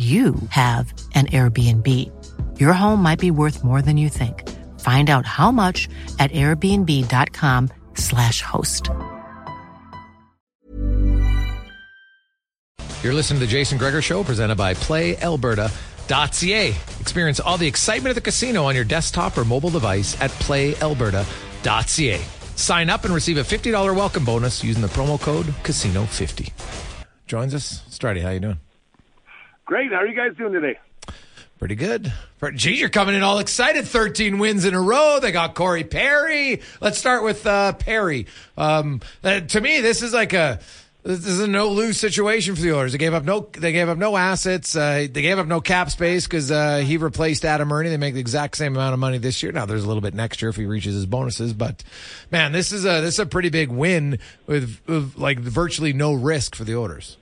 you have an Airbnb. Your home might be worth more than you think. Find out how much at airbnb.com/slash host. You're listening to the Jason Gregor Show, presented by PlayAlberta.ca. Experience all the excitement of the casino on your desktop or mobile device at PlayAlberta.ca. Sign up and receive a $50 welcome bonus using the promo code Casino50. Joins us, Strati. How you doing? Great. How are you guys doing today? Pretty good. Geez, you're coming in all excited. 13 wins in a row. They got Corey Perry. Let's start with uh, Perry. Um, uh, to me, this is like a this is a no lose situation for the Oilers. They gave up no they gave up no assets. Uh, they gave up no cap space because uh, he replaced Adam Erne. They make the exact same amount of money this year. Now there's a little bit next year if he reaches his bonuses, but man, this is a this is a pretty big win with, with like virtually no risk for the Oilers.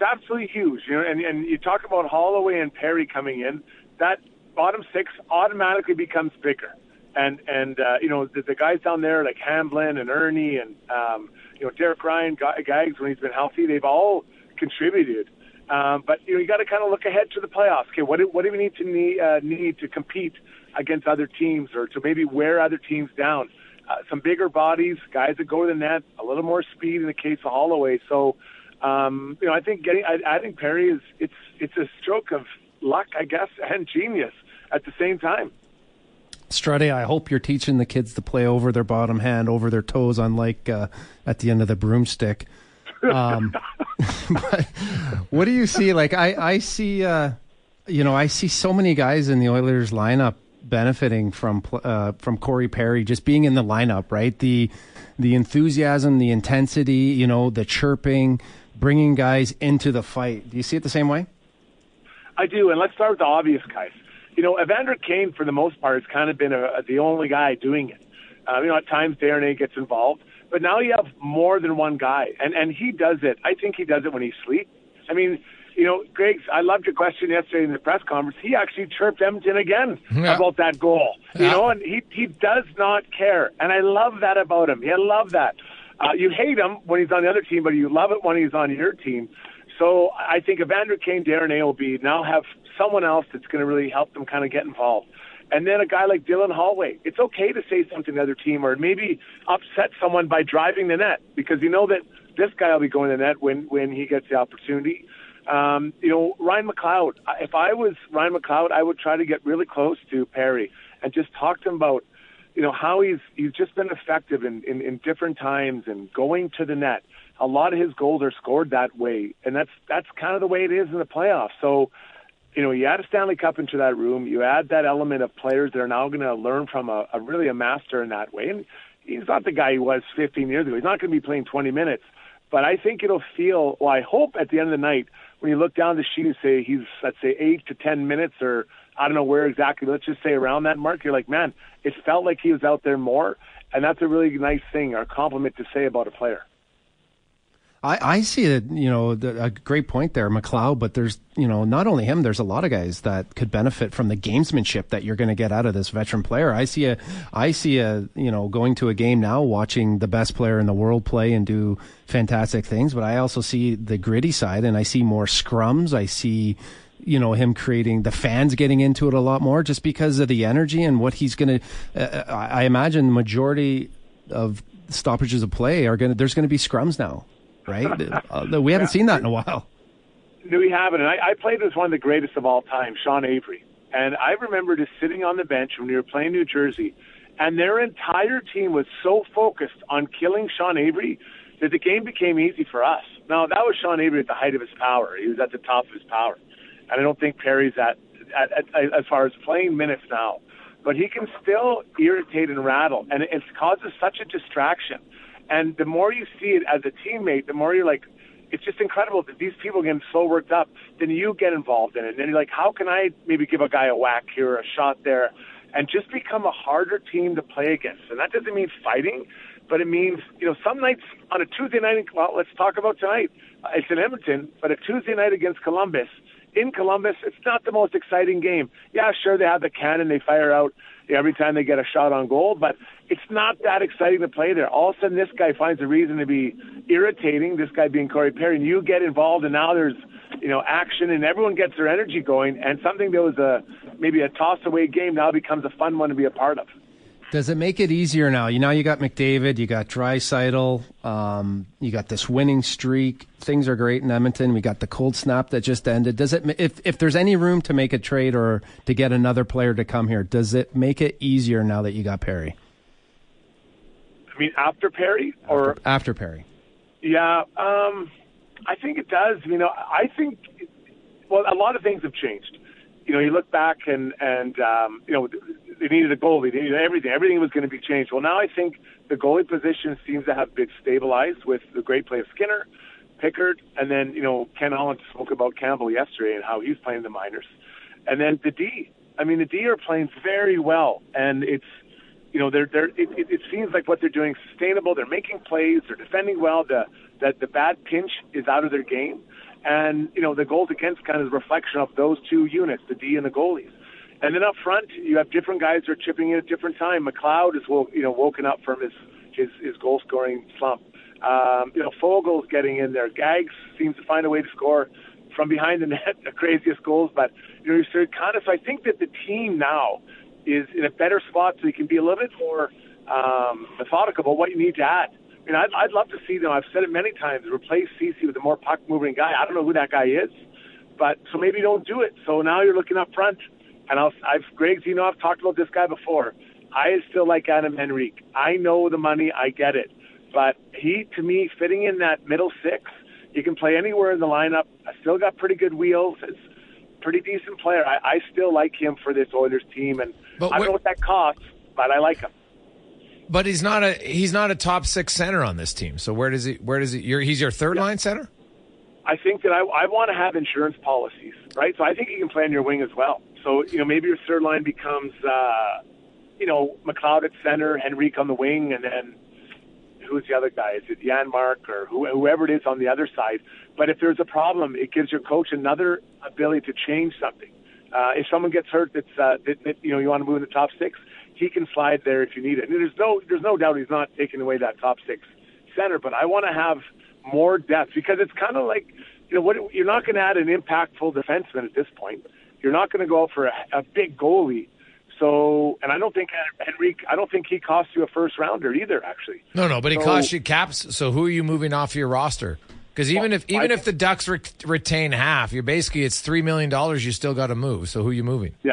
It's absolutely huge. You know, and and you talk about Holloway and Perry coming in. That bottom six automatically becomes bigger. And and uh, you know the, the guys down there like Hamblin and Erne and um, you know Derek Ryan, Gags when he's been healthy, they've all contributed. Um, but you know you got to kind of look ahead to the playoffs. Okay, what do, what do we need to need, uh, need to compete against other teams or to maybe wear other teams down? Uh, some bigger bodies, guys that go to the net, a little more speed in the case of Holloway. So um, you know, I think getting I, think Perry is it's it's a stroke of luck, I guess, and genius at the same time. Strutty, I hope you're teaching the kids to play over their bottom hand, over their toes, unlike uh, at the end of the broomstick. Um, but what do you see? Like I, I see, uh, you know, I see so many guys in the Oilers lineup benefiting from uh, from Corey Perry just being in the lineup, right? The the enthusiasm, the intensity, you know, the chirping bringing guys into the fight. Do you see it the same way? I do, and let's start with the obvious guys. You know, Evander Kane, for the most part, has kind of been a, a, the only guy doing it. Uh, you know, at times Darnay gets involved, but now you have more than one guy, and and he does it. I think he does it when he sleeps. I mean, you know, Greg, I loved your question yesterday in the press conference. He actually chirped Edmonton again yeah. about that goal. You yeah. know, and he he does not care, and I love that about him. I love that. Uh, you hate him when he's on the other team, but you love it when he's on your team. So I think Evander Kane, Darren will now have someone else that's going to really help them kind of get involved. And then a guy like Dylan Holloway. It's okay to say something to the other team or maybe upset someone by driving the net because you know that this guy will be going to the net when when he gets the opportunity. Um, you know, Ryan McLeod. If I was Ryan McLeod, I would try to get really close to Perry and just talk to him about you know how he's he's just been effective in, in in different times and going to the net. A lot of his goals are scored that way, and that's that's kind of the way it is in the playoffs. So you know, you add a Stanley Cup into that room. You add that element of players that are now going to learn from a, a really a master in that way. And he's not the guy he was 15 years ago. He's not going to be playing 20 minutes. But I think it'll feel. Well, I hope at the end of the night when you look down the sheet and say he's let's say eight to 10 minutes or I don't know where exactly. Let's just say around that mark. You're like, man, it felt like he was out there more, and that's a really nice thing or compliment to say about a player. I, I see a you know a great point there, McLeod. But there's you know not only him. There's a lot of guys that could benefit from the gamesmanship that you're going to get out of this veteran player. I see a I see a you know going to a game now, watching the best player in the world play and do fantastic things. But I also see the gritty side, and I see more scrums. I see you know him creating the fans getting into it a lot more just because of the energy and what he's going to. Uh, I imagine the majority of stoppages of play are going to. There's going to be scrums now right? uh, we haven't seen that in a while. No, we haven't. And I, I played with one of the greatest of all time, Sean Avery. And I remember just sitting on the bench when we were playing New Jersey, and their entire team was so focused on killing Sean Avery that the game became easy for us. Now, that was Sean Avery at the height of his power. He was at the top of his power. And I don't think Perry's at, at, at as far as playing minutes now. But he can still irritate and rattle, and it, it causes such a distraction and the more you see it as a teammate, the more you're like, it's just incredible that these people get so worked up. Then you get involved in it. And then you're like, how can I maybe give a guy a whack here, a shot there, and just become a harder team to play against? And that doesn't mean fighting, but it means, you know, some nights on a Tuesday night, well, let's talk about tonight. It's in Edmonton, but a Tuesday night against Columbus. In Columbus, it's not the most exciting game. Yeah, sure, they have the cannon they fire out every time they get a shot on goal, but it's not that exciting to play there. All of a sudden, this guy finds a reason to be irritating. This guy being Corey Perry, and you get involved, and now there's you know action, and everyone gets their energy going, and something that was a maybe a toss away game now becomes a fun one to be a part of. Does it make it easier now? You know, you got McDavid, you got Draisaitl, um, you got this winning streak. Things are great in Edmonton. We got the cold snap that just ended. Does it, if if there's any room to make a trade or to get another player to come here, does it make it easier now that you got Perry? I mean, after Perry or after, after Perry? Yeah, um, I think it does. You know, I think well, a lot of things have changed. You know, you look back and and um, you know they needed a goalie, they needed everything. Everything was going to be changed. Well, now I think the goalie position seems to have been stabilized with the great play of Skinner, Pickard, and then you know Ken Holland spoke about Campbell yesterday and how he's playing the minors, and then the D. I mean, the D are playing very well, and it's you know, they're they're it, it, it seems like what they're doing is sustainable. They're making plays. They're defending well. The that the bad pinch is out of their game, and you know the goals against kind of a reflection of those two units, the D and the goalies. And then up front, you have different guys who are chipping in at different time. McLeod is you know woken up from his his, his goal scoring slump. Um, you know Foegele's getting in there. Gags seems to find a way to score from behind the net, the craziest goals. But you know, you're kind of so I think that the team now is in a better spot so you can be a little bit more um, methodical about what you need to add. I mean, I'd, I'd love to see them. I've said it many times. Replace Ceci with a more puck moving guy. I don't know who that guy is, but so maybe don't do it. So now you're looking up front, and I'll, I've Greg, you know, I've talked about this guy before. I still like Adam Henrique. I know the money. I get it, but he to me fitting in that middle six. He can play anywhere in the lineup. I still got pretty good wheels. It's pretty decent player. I, I still like him for this Oilers team, and but I don't know what that costs, but I like him. But he's not a he's not a top six center on this team. So where does he where does he? You're, he's your third yeah. line center. I think that I, I want to have insurance policies, right? So I think he can play on your wing as well. So you know maybe your third line becomes uh, you know McLeod at center, Henrique on the wing, and then who's the other guy? Is it Janmark or whoever it is on the other side? But if there's a problem, it gives your coach another ability to change something. Uh, if someone gets hurt, that's uh, that, that you know you want to move in the top six, he can slide there if you need it. And there's no there's no doubt he's not taking away that top six center. But I want to have more depth because it's kind of like you know what you're not going to add an impactful defenseman at this point. You're not going to go out for a, a big goalie so, and I don't think Henrique, I don't think he cost you a first rounder either. Actually, no, no, but he so, cost you caps. So, who are you moving off your roster? Because even well, if even I, if the Ducks re- retain half, you're basically it's three million dollars. You still got to move. So, who are you moving? Yeah,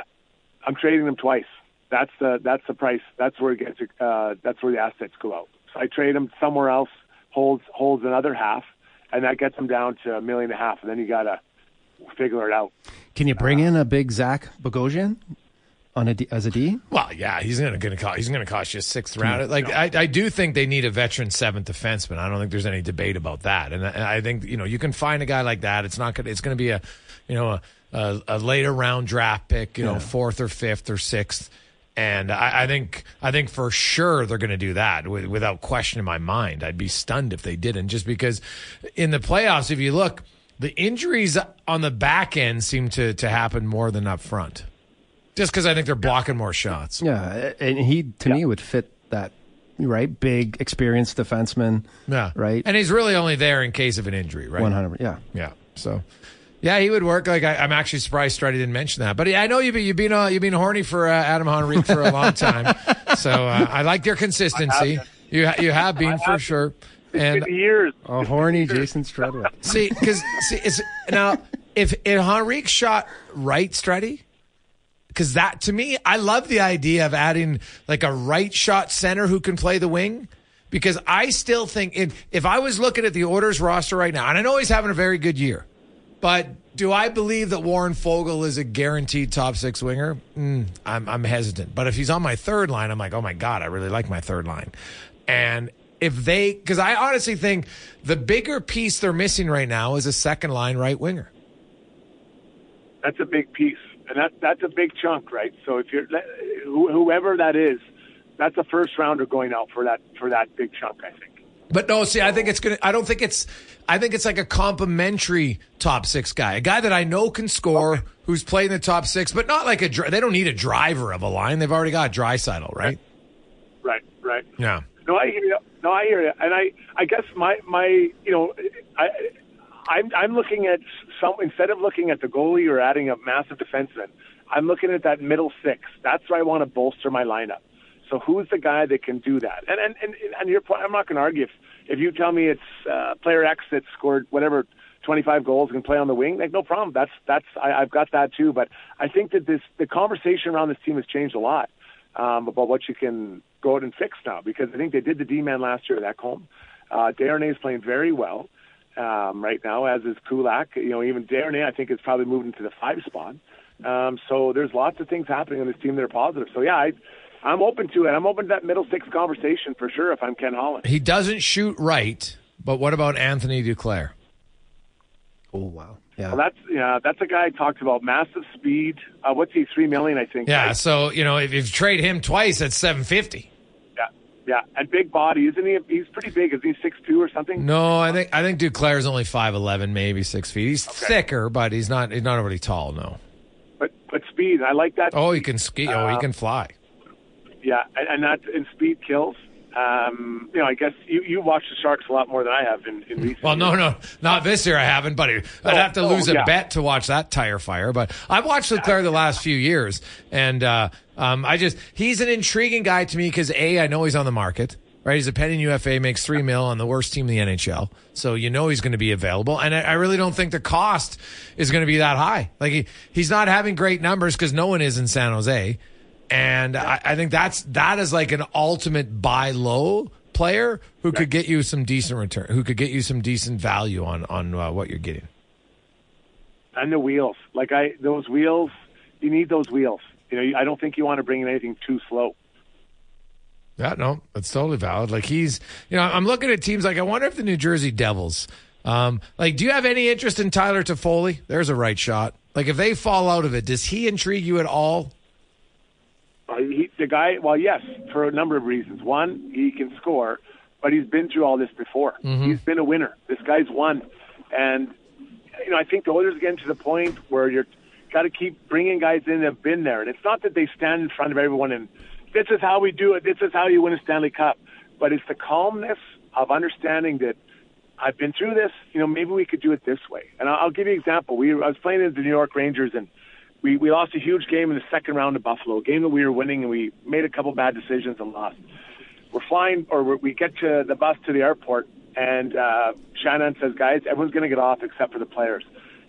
I'm trading them twice. That's the that's the price. That's where it gets. Uh, that's where the assets go out. So I trade them somewhere else, holds holds another half, and that gets them down to a million and a half. And then you got to figure it out. Can you bring in a big Zach Bogosian on a D, as a D? Well, yeah, he's gonna gonna cost, he's gonna cost you a sixth round. Like I, I do think they need a veteran seventh defenseman. I don't think there's any debate about that. And I, I think you know you can find a guy like that. It's not gonna it's gonna be a you know a, a, a later round draft pick. You know fourth or fifth or sixth. And I, I think I think for sure they're going to do that wi- without question in my mind. I'd be stunned if they didn't, just because in the playoffs, if you look, the injuries on the back end seem to to happen more than up front. Just because I think they're blocking more shots. Yeah, and he to me would fit that right big experienced defenseman. Yeah. right. And he's really only there in case of an injury, right? One hundred. Yeah. Yeah. So, yeah, he would work. Like I, I'm actually surprised Strutty didn't mention that. But I know you've been you've been, uh, you've been horny for uh, Adam Henrique for a long time. so uh, I like your consistency. You ha- you have been for sure. And Fifty years. A horny Jason Strutta. see, because see, it's now if if Henrique shot right, Strutty. Because that to me, I love the idea of adding like a right shot center who can play the wing. Because I still think if if I was looking at the orders roster right now, and I know he's having a very good year, but do I believe that Warren Foegele is a guaranteed top six winger? Mm, I'm, I'm hesitant. But if he's on my third line, I'm like, oh my God, I really like my third line. And if they, because I honestly think the bigger piece they're missing right now is a second line right winger. That's a big piece, and that that's a big chunk, right? So if you're whoever that is, that's a first rounder going out for that for that big chunk. I think. But no, see, I think it's gonna. I don't think it's. I think it's like a complimentary top six guy, a guy that I know can score, who's played in the top six, but not like a. dri- They don't need a driver of a line. They've already got Draisaitl, right? Right. Right. Yeah. No, I hear you. No, I hear you. And I, I guess my, my, you know, I, I'm, I'm looking at some instead of looking at the goalie or adding a massive defenseman, I'm looking at that middle six. That's where I want to bolster my lineup. So who's the guy that can do that? And and and, and your point, I'm not going to argue if if you tell me it's uh, player X that scored whatever 25 goals and play on the wing, like no problem. That's that's I, I've got that too. But I think that this the conversation around this team has changed a lot um, about what you can go out and fix now because I think they did the D man last year at home. Uh, Darnay is playing very well um, right now, as is Kulak. You know, even Darnay I think is probably moving to the five spot. Um, so there's lots of things happening on this team that are positive. So yeah, I, I'm open to it. I'm open to that middle six conversation for sure. If I'm Ken Holland, He doesn't shoot right, but what about Anthony Duclair? Oh wow. Yeah. well, that's yeah, that's a guy I talked about. Massive speed. Uh, what's he? Three million, I think. Yeah, right? so you know if, if you trade him twice, that's seven fifty. yeah, yeah, and big body, isn't he? He's pretty big. Is he six two or something? No, I think I think Duclair's only five eleven, maybe six feet. He's thicker, but he's not he's not really tall. No. But but speed, I like that. Oh, he can ski. Oh, he can fly. Yeah, and, and that and speed kills. Um, you know, I guess you you watch the Sharks a lot more than I have in, in recent. Well, no, no, not this year. I haven't, but I'd Oh, have to oh, lose a yeah. bet to watch that tire fire. But I've watched Duclair the last few years, and uh, um, I just he's an intriguing guy to me because a I know he's on the market. Right, he's a pending UFA, makes three mil on the worst team in the NHL, so you know he's going to be available. And I, I really don't think the cost is going to be that high. Like he, he's not having great numbers because no one is in San Jose, and I, I think that's that is like an ultimate buy low player who could get you some decent return, who could get you some decent value on on uh, what you're getting. and the wheels. Like I, those wheels, you need those wheels. You know, I don't think you want to bring in anything too slow. Yeah, no, that's totally valid. Like he's, you know, I'm looking at teams like I wonder if the New Jersey Devils, um, like, do you have any interest in Tyler Toffoli? There's a right shot. Like, if they fall out of it, does he intrigue you at all? The guy, well, yes, for a number of reasons. One, he can score, but he's been through all this before. Mm-hmm. He's been a winner. This guy's won, and you know, I think the Oilers are getting to the point where you're got to keep bringing guys in that have been there, and it's not that they stand in front of everyone and this is how we do it. This is how you win a Stanley Cup, but it's the calmness of understanding that I've been through this. You know, maybe we could do it this way. And I'll, I'll give you an example. We I was playing in the New York Rangers and we, we lost a huge game in the second round of Buffalo, a game that we were winning, and we made a couple bad decisions and lost. We're flying, or we're, we get to the bus to the airport, and uh, Shanahan says, "Guys, everyone's going to get off except for the players."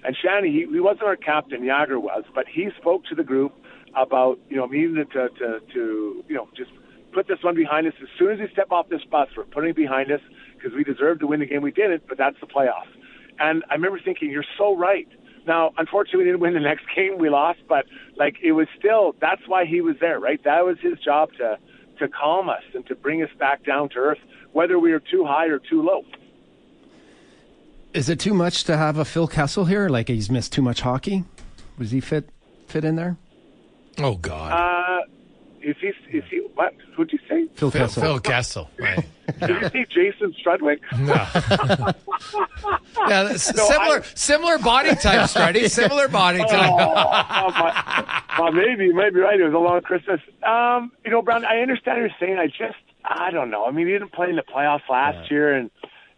And Shanahan, he, he wasn't our captain, Jagr was, but he spoke to the group about you know needing to, to to you know just put this one behind us. As soon as we step off this bus, we're putting it behind us because we deserve to win the game. We didn't, but that's the playoffs. And I remember thinking, you're so right. Now, unfortunately, we didn't win the next game. We lost, but like it was still that's why he was there, right? That was his job to to calm us and to bring us back down to earth, whether we were too high or too low. Is it too much to have a Phil Kessel here? Like he's missed too much hockey? Was he fit fit in there? Oh God. Uh, is he? Is he? What? Who'd you say? Phil, Phil, Kessel. Phil Kessel. Right. Did you see Jason Strudwick? Yeah, No, similar I- similar body type, Struddy. Similar body type. oh, my, well, maybe, you might be right. It was a long Christmas. Um, you know, Brown, I understand what you're saying. I just, I don't know. I mean, he didn't play in the playoffs last year, and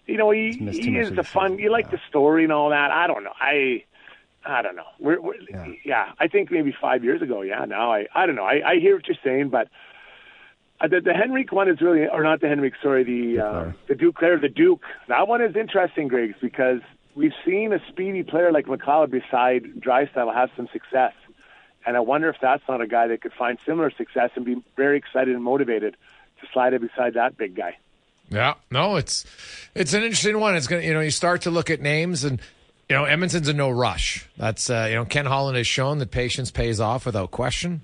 you know, he he is the fun. You like the story and all that. I don't know. I, I don't know. We're, we're Yeah. yeah. I think maybe five years ago. Yeah. Now I, I don't know. I, I hear what you're saying, but. Uh, the, the Henrique one is really, or not the Henrique, sorry, the uh, the Duclair, the Duke. That one is interesting, Griggs, because we've seen a speedy player like McLeod beside Draisaitl have some success, and I wonder if that's not a guy that could find similar success and be very excited and motivated to slide it beside that big guy. Yeah, no, it's it's an interesting one. It's gonna, you know, you start to look at names, and you know, Edmonton's a no rush. That's uh, you know, Ken Holland has shown that patience pays off without question,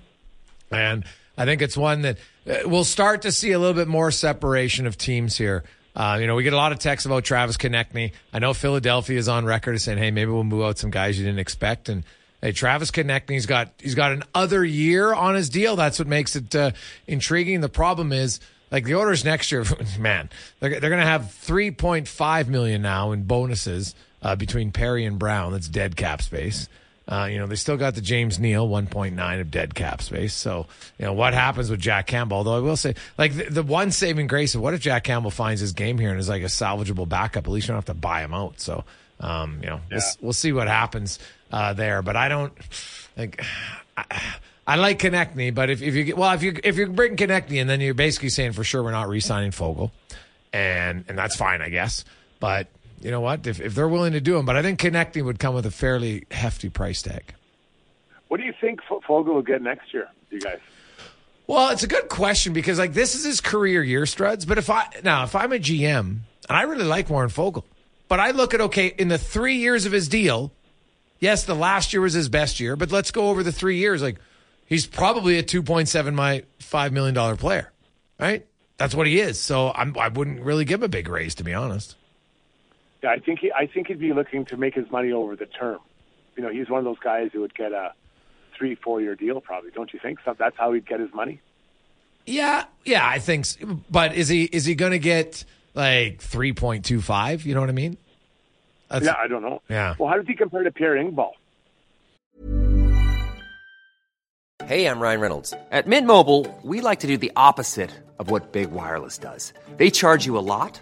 and I think it's one that uh, we'll start to see a little bit more separation of teams here. Uh, you know, we get a lot of texts about Travis Konechny. I know Philadelphia is on record as saying, "Hey, maybe we'll move out some guys you didn't expect." And hey, Travis Konechny's got he's got an other year on his deal. That's what makes it uh, intriguing. The problem is like the Oilers next year, man, they're, they're going to have 3.5 million now in bonuses uh, between Perry and Brown. That's dead cap space. Uh, you know, they still got the James Neal 1.9 of dead cap space. So, you know, what happens with Jack Campbell? Although I will say, like, the, the one saving grace of what if Jack Campbell finds his game here and is like a salvageable backup? At least you don't have to buy him out. So, um, you know, we'll, we'll see what happens uh, there. But I don't like. I, I like Konechny, but if, if you get well, if you if you bring Konechny and then you're basically saying for sure we're not re-signing Foegele, and and that's fine, I guess. But you know what? If if they're willing to do him, but I think connecting would come with a fairly hefty price tag. What do you think Foegele will get next year, you guys? Well, it's a good question because like this is his career year, Struds. But if I now if I'm a GM and I really like Warren Foegele, but I look at okay in the three years of his deal, yes, the last year was his best year, but let's go over the three years. Like he's probably a two point seven my five million dollar player, right? That's what he is. So I'm, I wouldn't really give him a big raise to be honest. Yeah, I think he, I think he'd be looking to make his money over the term. You know, he's one of those guys who would get a three, four year deal, probably. Don't you think? So that's how he'd get his money. Yeah, yeah, I think. So. But is he is he going to get like three point two five? You know what I mean? That's, yeah, I don't know. Yeah. Well, how does he compare to Pierre Engvall? Hey, I'm Ryan Reynolds. At Mint Mobile, we like to do the opposite of what Big Wireless does. They charge you a lot,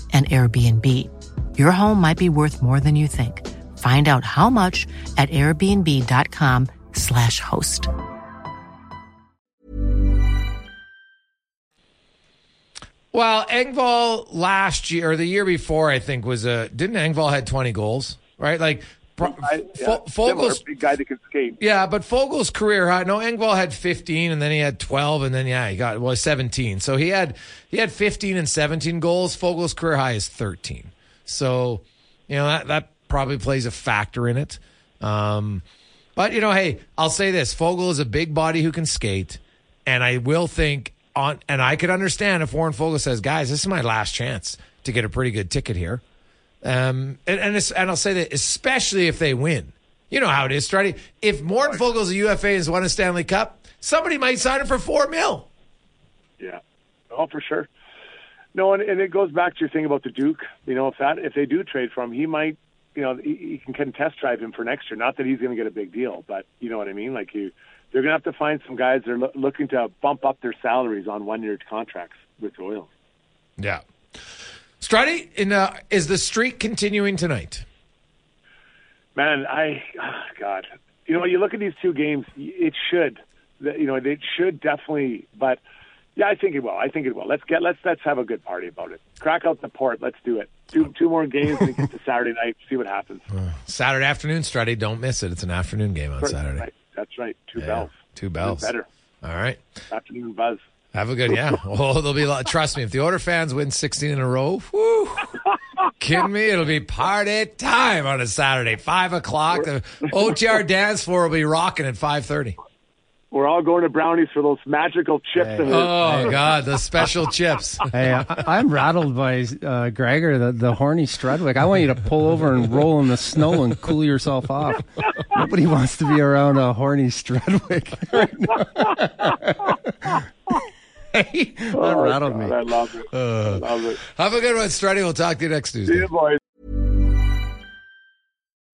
an Airbnb. Your home might be worth more than you think. Find out how much at airbnb.com/slash host. Well, Engvall last year or the year before, I think was a didn't Engvall had twenty goals, right? Like I, yeah, Fo- Foegele's guy that can skate. Yeah, but Foegele's career high. No, Engvall had 15, and then he had 12, and then yeah, he got well 17. So he had he had 15 and 17 goals. Foegele's career high is 13. So you know that that probably plays a factor in it. Um, but you know, hey, I'll say this: Foegele is a big body who can skate, and I will think on. And I could understand if Warren Foegele says, "Guys, this is my last chance to get a pretty good ticket here." Um, and and, and I'll say that especially if they win. You know how it is, Strutty. If Morton Foegele's a UFA and has won a Stanley Cup, somebody might sign him for four mil. Yeah. Oh, for sure. No, and, and it goes back to your thing about the Duke. You know, if that if they do trade for him, he might. You know, he, he can, can test drive him for next year. Not that he's going to get a big deal, but you know what I mean. Like you, they're going to have to find some guys that are lo- looking to bump up their salaries on one year contracts with the Oilers. Yeah. Strutty, in, uh, is the streak continuing tonight? Man, I oh God, you know, you look at these two games. It should, you know, it should definitely. But yeah, I think it will. I think it will. Let's get let's let's have a good party about it. Crack out the port. Let's do it. Two two more games and get to Saturday night. See what happens. Saturday afternoon, Strutty. Don't miss it. It's an afternoon game on Saturday. Right. That's right. Two Yeah, bells. Two bells. Better All right. afternoon buzz. Have a good yeah. Oh, there'll be a lot. Trust me, if the Order fans win 16 in a row, whoo, kidding me? It'll be party time on a Saturday, five o'clock. The OTR dance floor will be rocking at 5:30. We're all going to brownies for those magical chips. of his. Oh God, the special chips. Hey, I, I'm rattled by uh, Gregor, the, the horny Strudwick. I want you to pull over and roll in the snow and cool yourself off. Nobody wants to be around a horny Strudwick right now. that Oh, rattled God, me. I love it. Uh, I love it. Have a good one, Strutty. We'll talk to you next See Tuesday. you, boys.